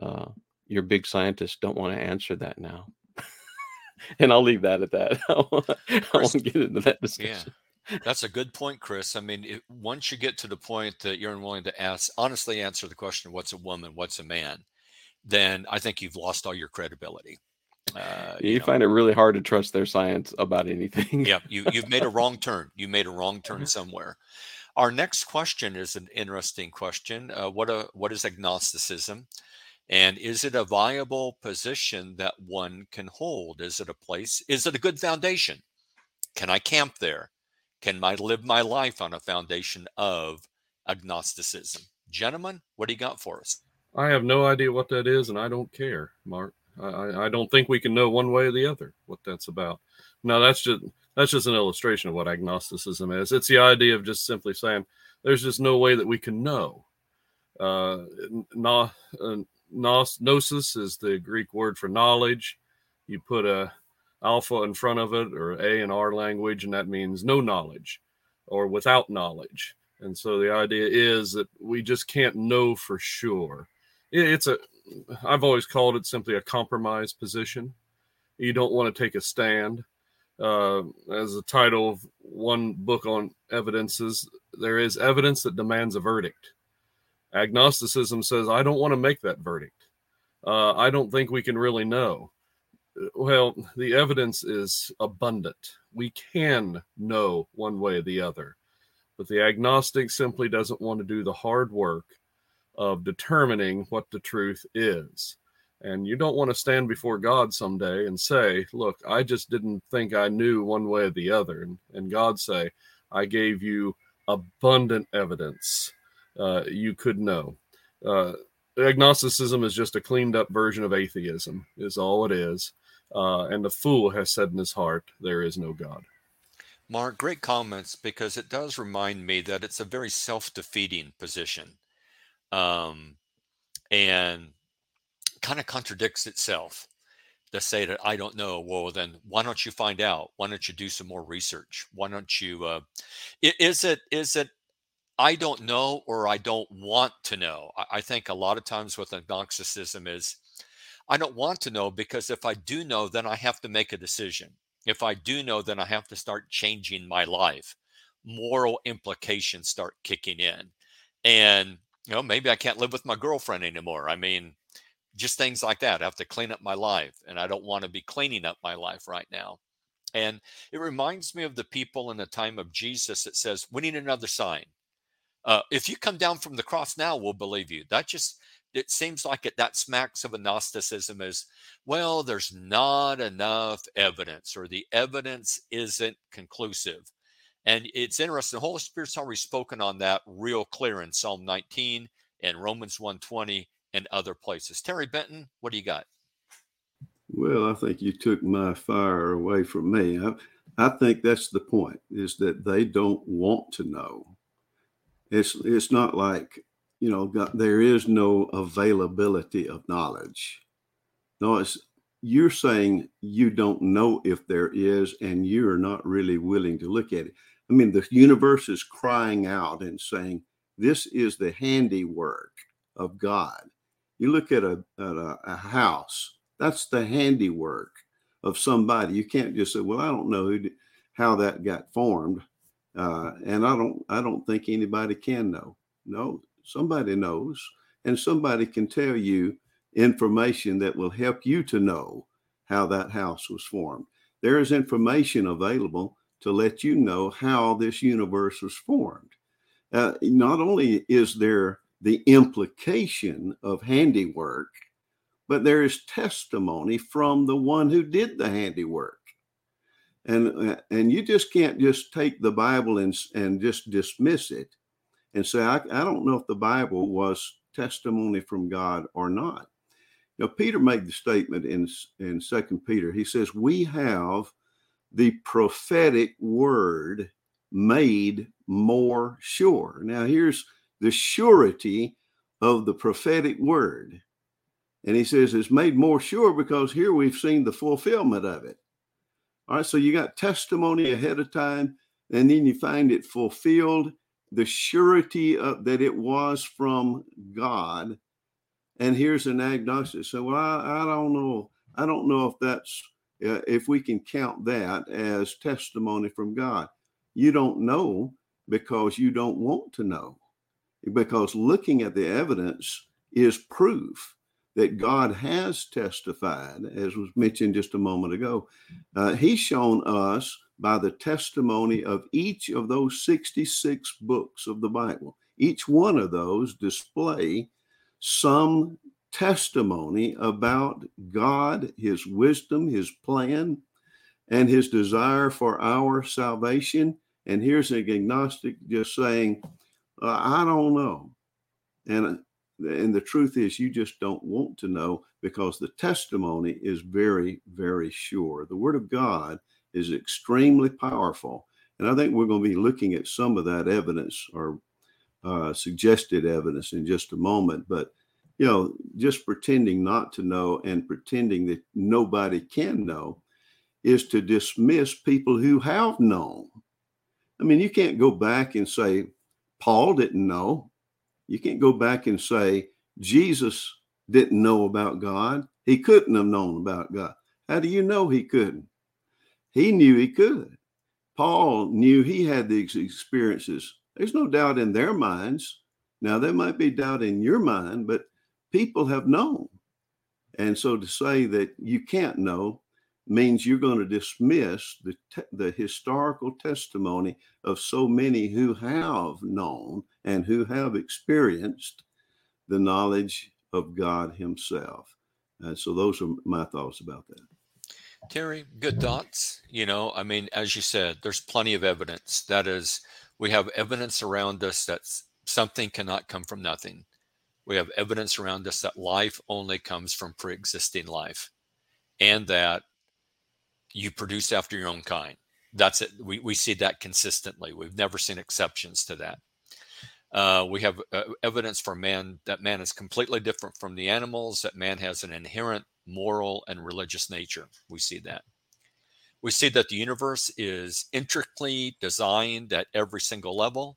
Uh, your big scientists don't want to answer that now. and I'll leave that at that. I won't, get into that discussion. Yeah. That's a good point, Chris. I mean, it, once you get to the point that you're unwilling to ask, honestly answer the question, what's a woman, what's a man, then I think you've lost all your credibility. Uh, you, you know, find it really hard to trust their science about anything. yeah, you you've made a wrong turn. You made a wrong turn somewhere. Our next question is an interesting question. Uh, what a what is agnosticism, and is it a viable position that one can hold? Is it a place? Is it a good foundation? Can I camp there? Can I live my life on a foundation of agnosticism? Gentlemen, what do you got for us? I have no idea what that is, and I don't care, Mark. I, I don't think we can know one way or the other what that's about. Now that's just that's just an illustration of what agnosticism is. It's the idea of just simply saying there's just no way that we can know. Uh, no, uh, gnosis is the Greek word for knowledge. You put a alpha in front of it or a in our language, and that means no knowledge or without knowledge. And so the idea is that we just can't know for sure. It's a, I've always called it simply a compromise position. You don't want to take a stand. Uh, as the title of one book on evidences, there is evidence that demands a verdict. Agnosticism says, I don't want to make that verdict. Uh, I don't think we can really know. Well, the evidence is abundant. We can know one way or the other. But the agnostic simply doesn't want to do the hard work of determining what the truth is. And you don't want to stand before God someday and say, Look, I just didn't think I knew one way or the other. And, and God say, I gave you abundant evidence uh, you could know. Uh, agnosticism is just a cleaned up version of atheism, is all it is. Uh, and the fool has said in his heart, There is no God. Mark, great comments because it does remind me that it's a very self defeating position um, and kind of contradicts itself to say that I don't know. Well, then why don't you find out? Why don't you do some more research? Why don't you? Uh, is it is it I don't know or I don't want to know? I, I think a lot of times with agnosticism is I don't want to know because if I do know, then I have to make a decision. If I do know, then I have to start changing my life. Moral implications start kicking in. And, you know, maybe I can't live with my girlfriend anymore. I mean, just things like that. I have to clean up my life. And I don't want to be cleaning up my life right now. And it reminds me of the people in the time of Jesus that says, we need another sign. Uh, if you come down from the cross now, we'll believe you. That just it seems like it that smacks of agnosticism as well, there's not enough evidence or the evidence isn't conclusive. And it's interesting, the Holy Spirit's already spoken on that real clear in Psalm 19 and Romans 120 and other places. Terry Benton, what do you got? Well, I think you took my fire away from me. I, I think that's the point is that they don't want to know. It's it's not like you know, there is no availability of knowledge. No, it's you're saying you don't know if there is, and you're not really willing to look at it. I mean, the universe is crying out and saying, This is the handiwork of God. You look at a, at a, a house, that's the handiwork of somebody. You can't just say, Well, I don't know who, how that got formed. Uh, and I don't I don't think anybody can know. No, Somebody knows, and somebody can tell you information that will help you to know how that house was formed. There is information available to let you know how this universe was formed. Uh, not only is there the implication of handiwork, but there is testimony from the one who did the handiwork. And, uh, and you just can't just take the Bible and, and just dismiss it and say, I, I don't know if the Bible was testimony from God or not. Now, Peter made the statement in, in Second Peter. He says, We have the prophetic word made more sure. Now, here's the surety of the prophetic word. And he says it's made more sure because here we've seen the fulfillment of it. All right, so you got testimony ahead of time, and then you find it fulfilled the surety of, that it was from God. And here's an agnostic. So, well, I, I don't know. I don't know if that's uh, if we can count that as testimony from God. You don't know because you don't want to know. Because looking at the evidence is proof that God has testified, as was mentioned just a moment ago. Uh, he's shown us by the testimony of each of those 66 books of the Bible. Each one of those display some testimony about God, his wisdom, his plan, and his desire for our salvation. And here's an agnostic just saying, uh, I don't know. And and the truth is you just don't want to know because the testimony is very very sure the word of god is extremely powerful. And I think we're going to be looking at some of that evidence or uh, suggested evidence in just a moment. But, you know, just pretending not to know and pretending that nobody can know is to dismiss people who have known. I mean, you can't go back and say, Paul didn't know. You can't go back and say, Jesus didn't know about God. He couldn't have known about God. How do you know he couldn't? He knew he could. Paul knew he had these experiences. There's no doubt in their minds. Now, there might be doubt in your mind, but people have known. And so to say that you can't know means you're going to dismiss the, te- the historical testimony of so many who have known and who have experienced the knowledge of God Himself. And so those are my thoughts about that. Terry, good thoughts. You know, I mean, as you said, there's plenty of evidence. That is, we have evidence around us that something cannot come from nothing. We have evidence around us that life only comes from pre existing life and that you produce after your own kind. That's it. We, we see that consistently. We've never seen exceptions to that. Uh, we have uh, evidence for man that man is completely different from the animals, that man has an inherent moral and religious nature. We see that. We see that the universe is intricately designed at every single level,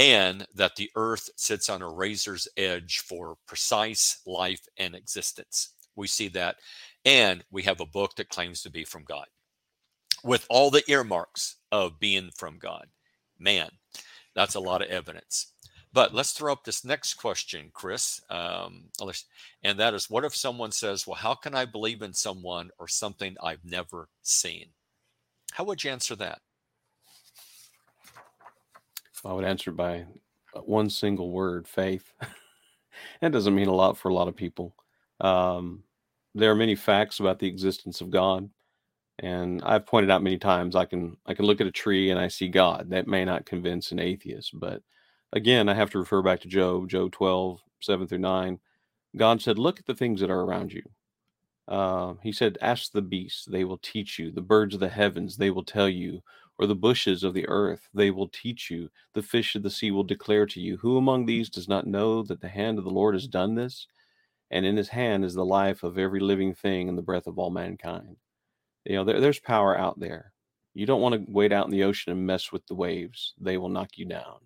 and that the earth sits on a razor's edge for precise life and existence. We see that. And we have a book that claims to be from God with all the earmarks of being from God. Man, that's a lot of evidence. But let's throw up this next question, Chris. Um, and that is what if someone says, Well, how can I believe in someone or something I've never seen? How would you answer that? I would answer by uh, one single word faith. that doesn't mean a lot for a lot of people. Um, there are many facts about the existence of God. And I've pointed out many times I can I can look at a tree and I see God. That may not convince an atheist, but again, I have to refer back to Job, Job 12, 7 through 9. God said, Look at the things that are around you. Uh, he said, Ask the beasts, they will teach you. The birds of the heavens, they will tell you. Or the bushes of the earth, they will teach you. The fish of the sea will declare to you. Who among these does not know that the hand of the Lord has done this? And in his hand is the life of every living thing and the breath of all mankind. You know, there, there's power out there. You don't want to wade out in the ocean and mess with the waves, they will knock you down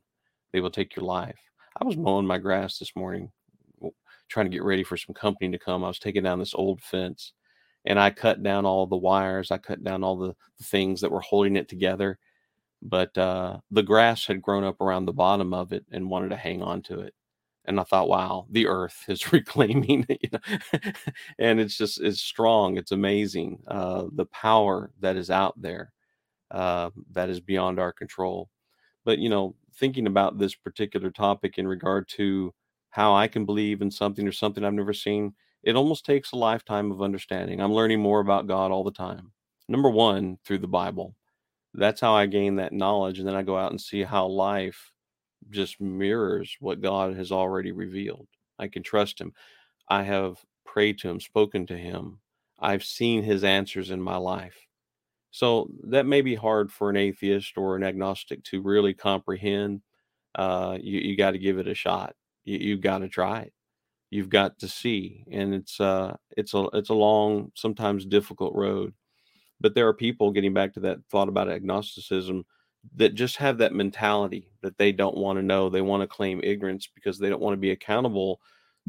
they will take your life. I was mowing my grass this morning, trying to get ready for some company to come. I was taking down this old fence and I cut down all the wires. I cut down all the, things that were holding it together. But uh, the grass had grown up around the bottom of it and wanted to hang on to it. And I thought, wow, the earth is reclaiming, you know? and it's just, it's strong. It's amazing. Uh, the power that is out there uh, that is beyond our control. But, you know, thinking about this particular topic in regard to how I can believe in something or something I've never seen, it almost takes a lifetime of understanding. I'm learning more about God all the time. Number one, through the Bible. That's how I gain that knowledge. And then I go out and see how life just mirrors what God has already revealed. I can trust Him. I have prayed to Him, spoken to Him. I've seen His answers in my life. So that may be hard for an atheist or an agnostic to really comprehend. Uh, you you got to give it a shot. You you got to try it. You've got to see, and it's uh it's a it's a long, sometimes difficult road. But there are people getting back to that thought about agnosticism that just have that mentality that they don't want to know. They want to claim ignorance because they don't want to be accountable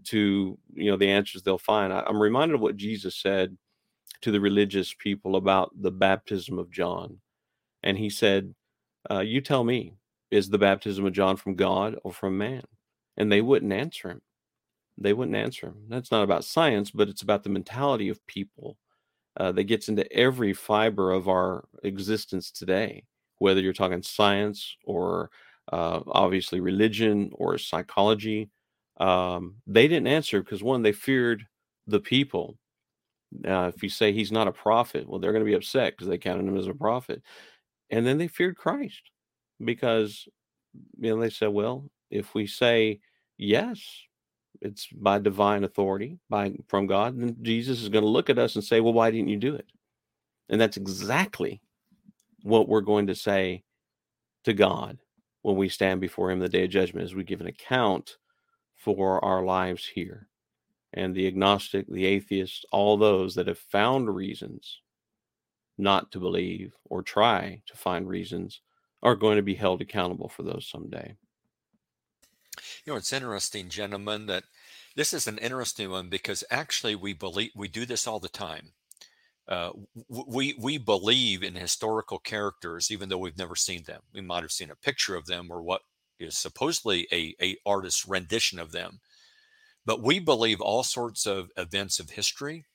to you know the answers they'll find. I, I'm reminded of what Jesus said to the religious people about the baptism of John. And he said, uh, You tell me, is the baptism of John from God or from man? And they wouldn't answer him. They wouldn't answer. That's not about science, but it's about the mentality of people uh, that gets into every fiber of our existence today, whether you're talking science or uh, obviously religion or psychology. Um, they didn't answer because one, they feared the people uh, if you say he's not a prophet, well, they're going to be upset because they counted him as a prophet. And then they feared Christ because you know they said, well, if we say yes, it's by divine authority, by from God, And Jesus is going to look at us and say, well, why didn't you do it? And that's exactly what we're going to say to God when we stand before Him the day of judgment, as we give an account for our lives here and the agnostic, the atheist, all those that have found reasons not to believe or try to find reasons are going to be held accountable for those someday. You know, it's interesting, gentlemen, that this is an interesting one because actually we believe we do this all the time. Uh, we we believe in historical characters even though we've never seen them. We might have seen a picture of them or what is supposedly a, a artist's rendition of them. But we believe all sorts of events of history.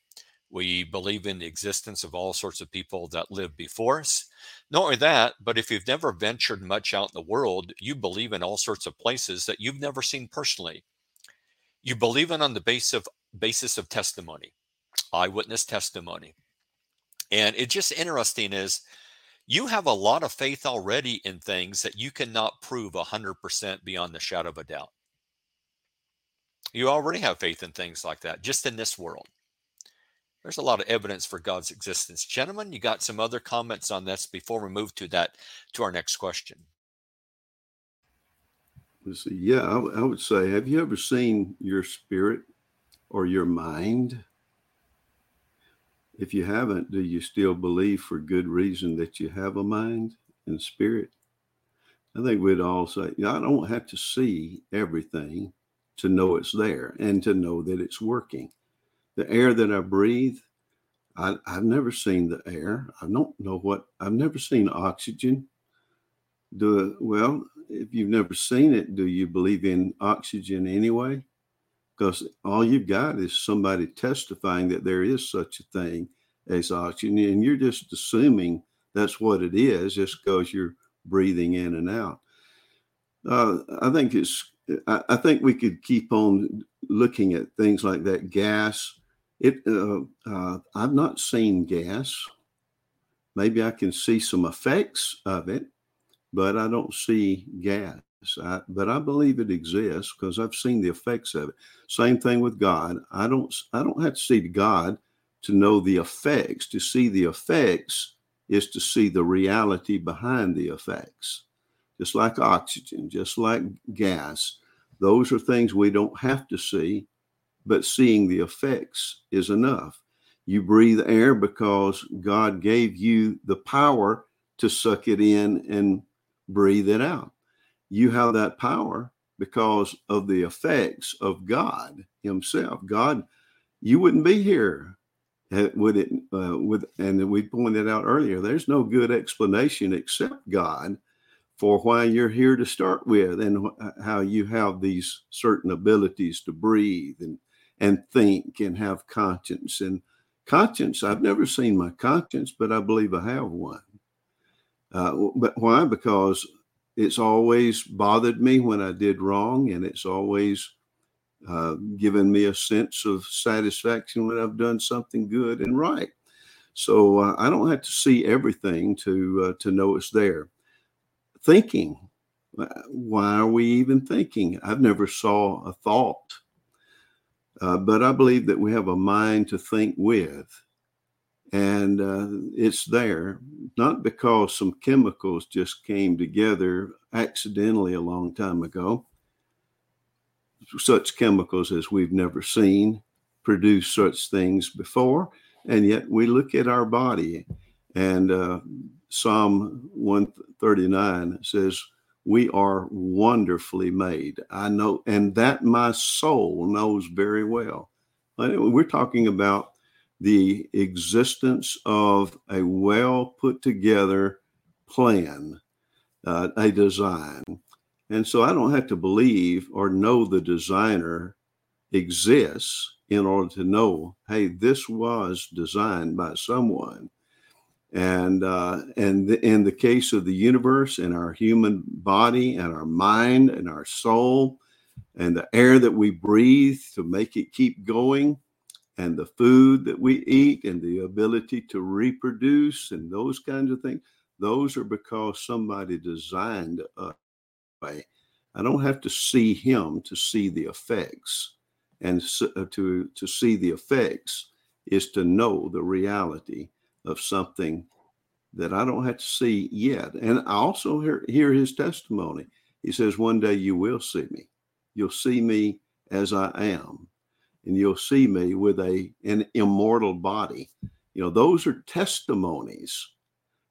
We believe in the existence of all sorts of people that lived before us. Not only that, but if you've never ventured much out in the world, you believe in all sorts of places that you've never seen personally. You believe in on the basis of basis of testimony, eyewitness testimony. And it's just interesting is you have a lot of faith already in things that you cannot prove 100% beyond the shadow of a doubt. You already have faith in things like that, just in this world. There's a lot of evidence for God's existence. Gentlemen, you got some other comments on this before we move to that to our next question. Yeah, I, I would say, have you ever seen your spirit or your mind? If you haven't, do you still believe for good reason that you have a mind and spirit? I think we'd all say, I don't have to see everything to know it's there and to know that it's working. The air that I breathe, I, have never seen the air. I don't know what, I've never seen oxygen. Do well, if you've never seen it, do you believe in oxygen anyway? Because all you've got is somebody testifying that there is such a thing as oxygen, and you're just assuming that's what it is just because you're breathing in and out. Uh, I think it's I, I, think we could keep on looking at things like that. Gas, it. Uh, uh, I've not seen gas. Maybe I can see some effects of it, but I don't see gas. I, but I believe it exists because I've seen the effects of it. Same thing with God. I don't. I don't have to see God to know the effects. To see the effects is to see the reality behind the effects. Just like oxygen, just like gas, those are things we don't have to see, but seeing the effects is enough. You breathe air because God gave you the power to suck it in and breathe it out. You have that power because of the effects of God Himself. God, you wouldn't be here would it uh, with and we pointed out earlier there's no good explanation except god for why you're here to start with and how you have these certain abilities to breathe and and think and have conscience and conscience i've never seen my conscience but i believe i have one uh, but why because it's always bothered me when i did wrong and it's always uh, given me a sense of satisfaction when i've done something good and right so uh, i don't have to see everything to uh, to know it's there thinking. Why are we even thinking? I've never saw a thought, uh, but I believe that we have a mind to think with, and uh, it's there not because some chemicals just came together accidentally a long time ago. Such chemicals as we've never seen produce such things before, and yet we look at our body and uh, Psalm 139 says, We are wonderfully made. I know, and that my soul knows very well. We're talking about the existence of a well put together plan, uh, a design. And so I don't have to believe or know the designer exists in order to know, hey, this was designed by someone and uh, and the, in the case of the universe and our human body and our mind and our soul and the air that we breathe to make it keep going and the food that we eat and the ability to reproduce and those kinds of things those are because somebody designed us i don't have to see him to see the effects. And uh, to to see the effects is to know the reality of something that I don't have to see yet. And I also hear, hear his testimony. He says, One day you will see me. You'll see me as I am, and you'll see me with a an immortal body. You know, those are testimonies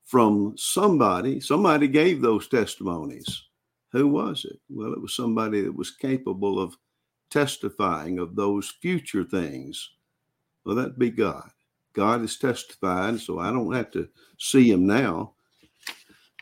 from somebody. Somebody gave those testimonies. Who was it? Well, it was somebody that was capable of testifying of those future things. Well, that'd be God. God has testified, so I don't have to see him now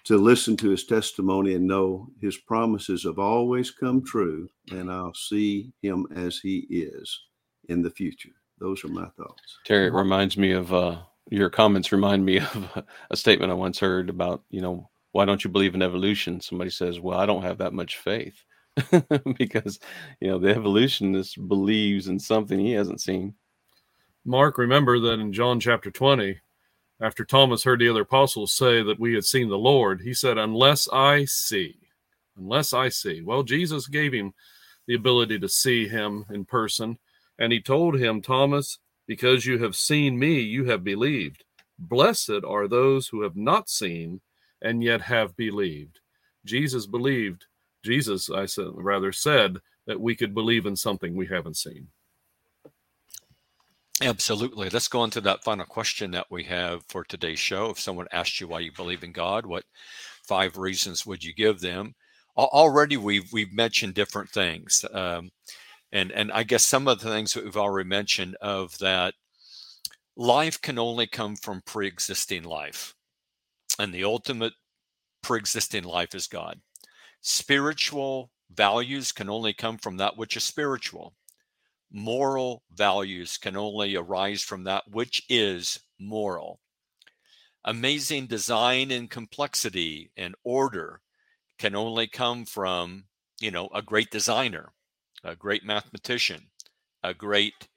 to listen to his testimony and know his promises have always come true, and I'll see him as he is in the future. Those are my thoughts. Terry, it reminds me of uh, your comments. Remind me of a statement I once heard about, you know, why don't you believe in evolution? Somebody says, well, I don't have that much faith because, you know, the evolutionist believes in something he hasn't seen. Mark, remember that in John chapter 20, after Thomas heard the other apostles say that we had seen the Lord, he said, Unless I see, unless I see. Well, Jesus gave him the ability to see him in person. And he told him, Thomas, because you have seen me, you have believed. Blessed are those who have not seen and yet have believed. Jesus believed, Jesus, I said, rather said that we could believe in something we haven't seen. Absolutely. Let's go on to that final question that we have for today's show. If someone asked you why you believe in God, what five reasons would you give them? Already, we've we've mentioned different things, um, and and I guess some of the things that we've already mentioned of that life can only come from pre-existing life, and the ultimate pre-existing life is God. Spiritual values can only come from that which is spiritual moral values can only arise from that which is moral. Amazing design and complexity and order can only come from, you know, a great designer, a great mathematician, a great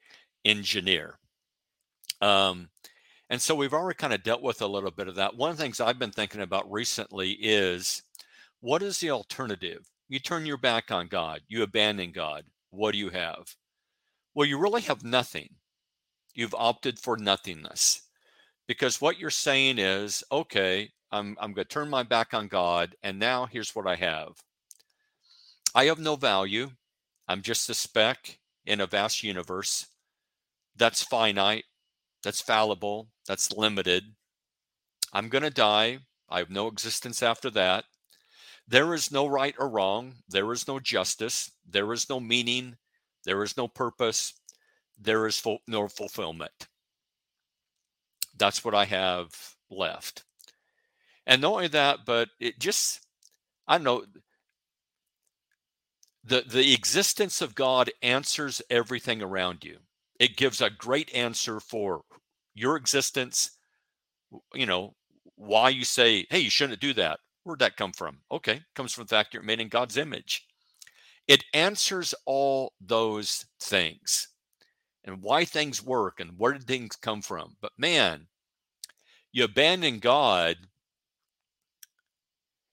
engineer. Um, and so we've already kind of dealt with a little bit of that. One of the things I've been thinking about recently is what is the alternative? You turn your back on God, you abandon God. What do you have? Well, you really have nothing. You've opted for nothingness because what you're saying is, okay, I'm, I'm going to turn my back on God, and now here's what I have I have no value. I'm just a speck in a vast universe that's finite, that's fallible, that's limited. I'm going to die. I have no existence after that. There is no right or wrong. There is no justice. There is no meaning. There is no purpose. There is no fulfillment. That's what I have left. And not only that, but it just, I know, the, the existence of God answers everything around you. It gives a great answer for your existence, you know, why you say, hey, you shouldn't do that. Where'd that come from? Okay, comes from the fact you're made in God's image. It answers all those things and why things work and where did things come from. But man, you abandon God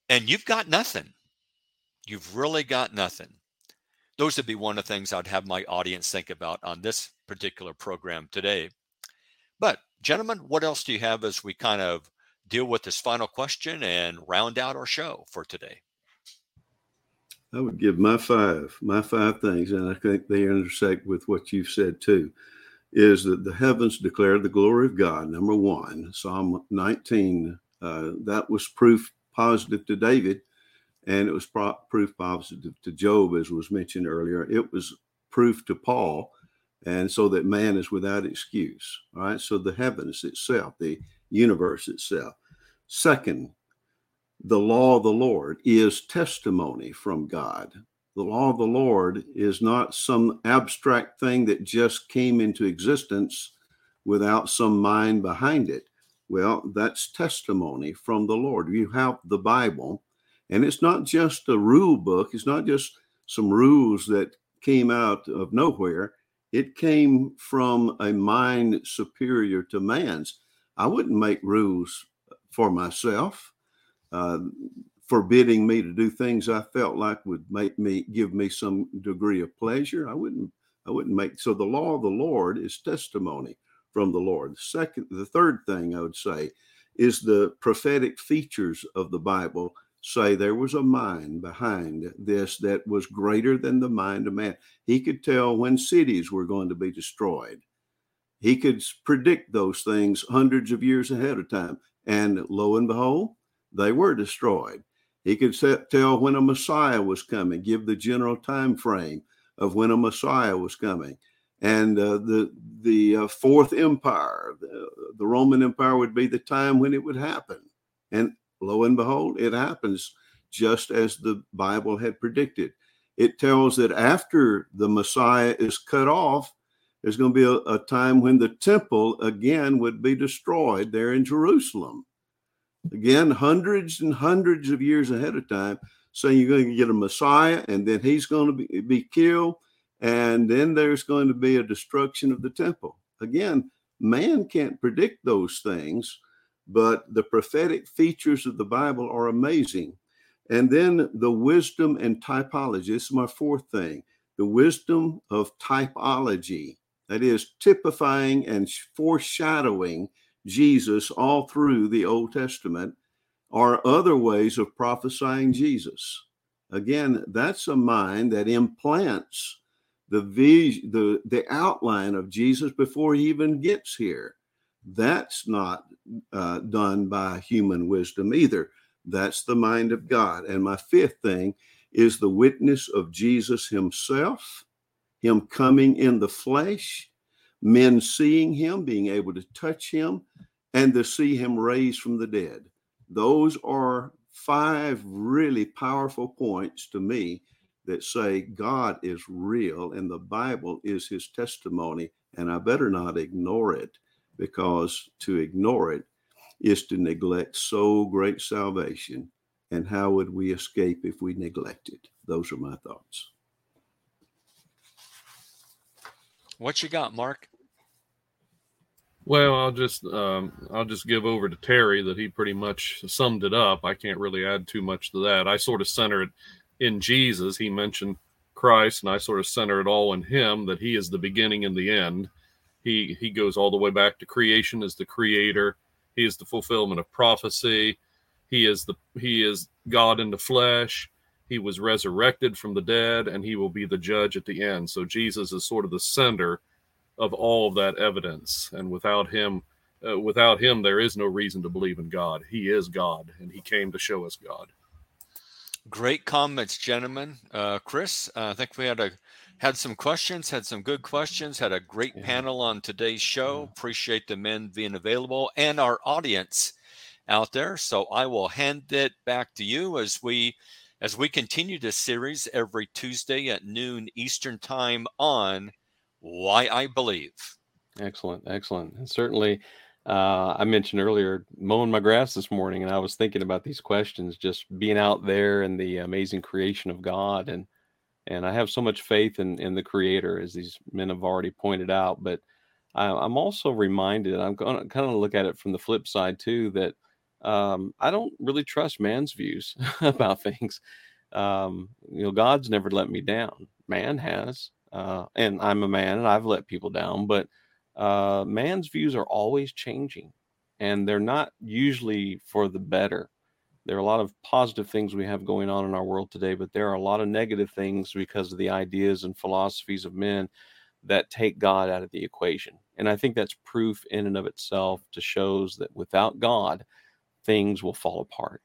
and you've got nothing. You've really got nothing. Those would be one of the things I'd have my audience think about on this particular program today. But, gentlemen, what else do you have as we kind of deal with this final question and round out our show for today? I would give my five, my five things, and I think they intersect with what you've said too, is that the heavens declare the glory of God. Number one, Psalm 19, uh, that was proof positive to David, and it was pro- proof positive to Job, as was mentioned earlier. It was proof to Paul, and so that man is without excuse. All right, so the heavens itself, the universe itself. Second, the law of the Lord is testimony from God. The law of the Lord is not some abstract thing that just came into existence without some mind behind it. Well, that's testimony from the Lord. You have the Bible, and it's not just a rule book, it's not just some rules that came out of nowhere. It came from a mind superior to man's. I wouldn't make rules for myself uh, forbidding me to do things I felt like would make me give me some degree of pleasure. I wouldn't I wouldn't make so the law of the Lord is testimony from the Lord. The second the third thing I would say is the prophetic features of the Bible say there was a mind behind this that was greater than the mind of man. He could tell when cities were going to be destroyed. He could predict those things hundreds of years ahead of time. And lo and behold, they were destroyed. He could set, tell when a Messiah was coming, give the general time frame of when a Messiah was coming. And uh, the the uh, fourth empire, the, the Roman Empire, would be the time when it would happen. And lo and behold, it happens just as the Bible had predicted. It tells that after the Messiah is cut off, there's going to be a, a time when the temple again would be destroyed there in Jerusalem. Again, hundreds and hundreds of years ahead of time, saying you're going to get a Messiah and then he's going to be, be killed, and then there's going to be a destruction of the temple. Again, man can't predict those things, but the prophetic features of the Bible are amazing. And then the wisdom and typology. This is my fourth thing the wisdom of typology, that is, typifying and foreshadowing Jesus all through the Old Testament are other ways of prophesying Jesus. Again, that's a mind that implants the vision, the, the outline of Jesus before he even gets here. That's not uh, done by human wisdom either. That's the mind of God. And my fifth thing is the witness of Jesus himself, him coming in the flesh, men seeing him, being able to touch him, and to see him raised from the dead. Those are five really powerful points to me that say God is real and the Bible is his testimony, and I better not ignore it because to ignore it is to neglect so great salvation. And how would we escape if we neglect it? Those are my thoughts. What you got, Mark? Well, I'll just um, I'll just give over to Terry that he pretty much summed it up. I can't really add too much to that. I sort of center it in Jesus. He mentioned Christ, and I sort of center it all in Him that He is the beginning and the end. He he goes all the way back to creation as the Creator. He is the fulfillment of prophecy. He is the He is God in the flesh. He was resurrected from the dead, and He will be the judge at the end. So Jesus is sort of the center of all of that evidence. And without him, uh, without him, there is no reason to believe in God. He is God, and he came to show us God. Great comments, gentlemen. Uh, Chris, uh, I think we had a had some questions, had some good questions, had a great yeah. panel on today's show. Yeah. Appreciate the men being available and our audience out there. So I will hand it back to you as we as we continue this series every Tuesday at noon Eastern Time on why I believe. Excellent, excellent. And certainly, uh, I mentioned earlier mowing my grass this morning, and I was thinking about these questions, just being out there and the amazing creation of God, and and I have so much faith in in the Creator, as these men have already pointed out. But I, I'm also reminded, I'm going to kind of look at it from the flip side too, that um, I don't really trust man's views about things. Um, you know, God's never let me down. Man has. Uh, and I'm a man and I've let people down, but uh, man's views are always changing and they're not usually for the better. There are a lot of positive things we have going on in our world today, but there are a lot of negative things because of the ideas and philosophies of men that take God out of the equation. And I think that's proof in and of itself to shows that without God, things will fall apart.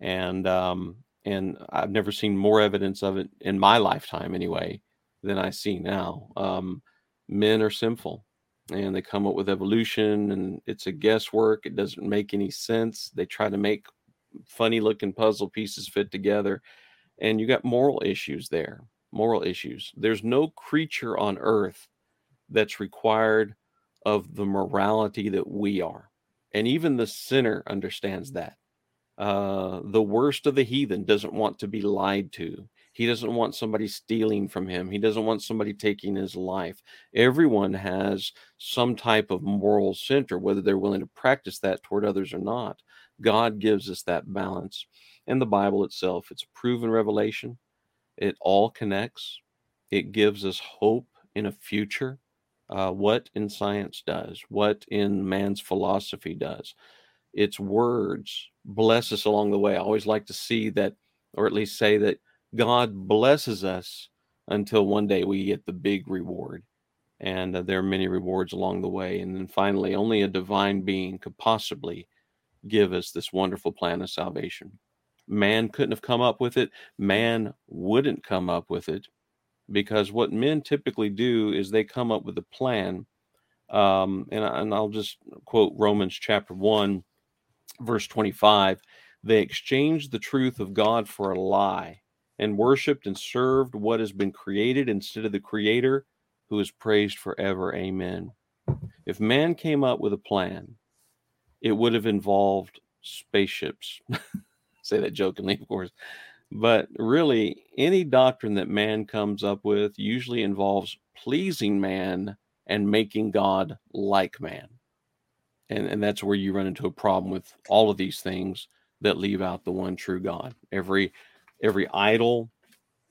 And um, and I've never seen more evidence of it in my lifetime, anyway, than I see now. Um, men are sinful and they come up with evolution and it's a guesswork. It doesn't make any sense. They try to make funny looking puzzle pieces fit together. And you got moral issues there, moral issues. There's no creature on earth that's required of the morality that we are. And even the sinner understands that. Uh, the worst of the heathen doesn't want to be lied to. He doesn't want somebody stealing from him. He doesn't want somebody taking his life. Everyone has some type of moral center, whether they're willing to practice that toward others or not. God gives us that balance. And the Bible itself, it's a proven revelation. It all connects. It gives us hope in a future. Uh, what in science does, what in man's philosophy does. Its words bless us along the way. I always like to see that, or at least say that God blesses us until one day we get the big reward. and uh, there are many rewards along the way. And then finally, only a divine being could possibly give us this wonderful plan of salvation. Man couldn't have come up with it. Man wouldn't come up with it because what men typically do is they come up with a plan. Um, and, and I'll just quote Romans chapter 1, verse 25. They exchanged the truth of God for a lie and worshiped and served what has been created instead of the Creator who is praised forever. Amen. If man came up with a plan, it would have involved spaceships. Say that jokingly, of course. But really, any doctrine that man comes up with usually involves pleasing man and making God like man. And, and that's where you run into a problem with all of these things that leave out the one true God. Every every idol,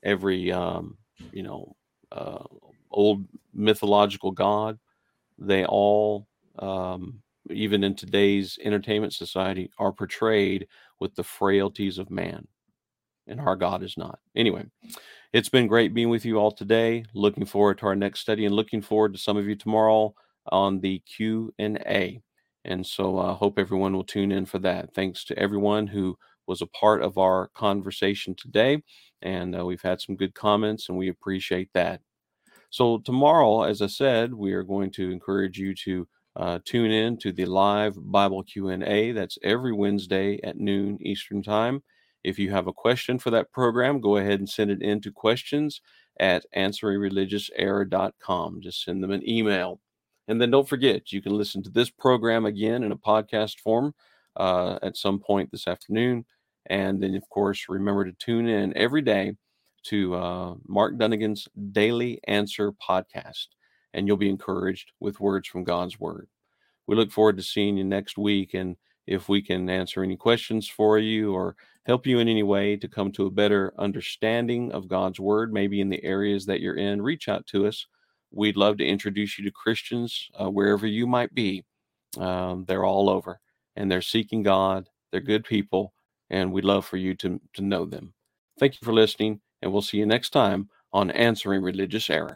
every um, you know uh, old mythological god, they all um, even in today's entertainment society are portrayed with the frailties of man and our god is not. Anyway it's been great being with you all today. Looking forward to our next study and looking forward to some of you tomorrow on the q and a. And so I uh, hope everyone will tune in for that. Thanks to everyone who was a part of our conversation today. And uh, we've had some good comments, and we appreciate that. So, tomorrow, as I said, we are going to encourage you to uh, tune in to the live Bible Q&A. That's every Wednesday at noon Eastern Time. If you have a question for that program, go ahead and send it in to questions at answeringreligiouserror.com. Just send them an email. And then don't forget, you can listen to this program again in a podcast form uh, at some point this afternoon. And then, of course, remember to tune in every day to uh, Mark Dunagan's Daily Answer podcast, and you'll be encouraged with words from God's Word. We look forward to seeing you next week. And if we can answer any questions for you or help you in any way to come to a better understanding of God's Word, maybe in the areas that you're in, reach out to us We'd love to introduce you to Christians uh, wherever you might be. Um, they're all over and they're seeking God. They're good people, and we'd love for you to, to know them. Thank you for listening, and we'll see you next time on Answering Religious Error.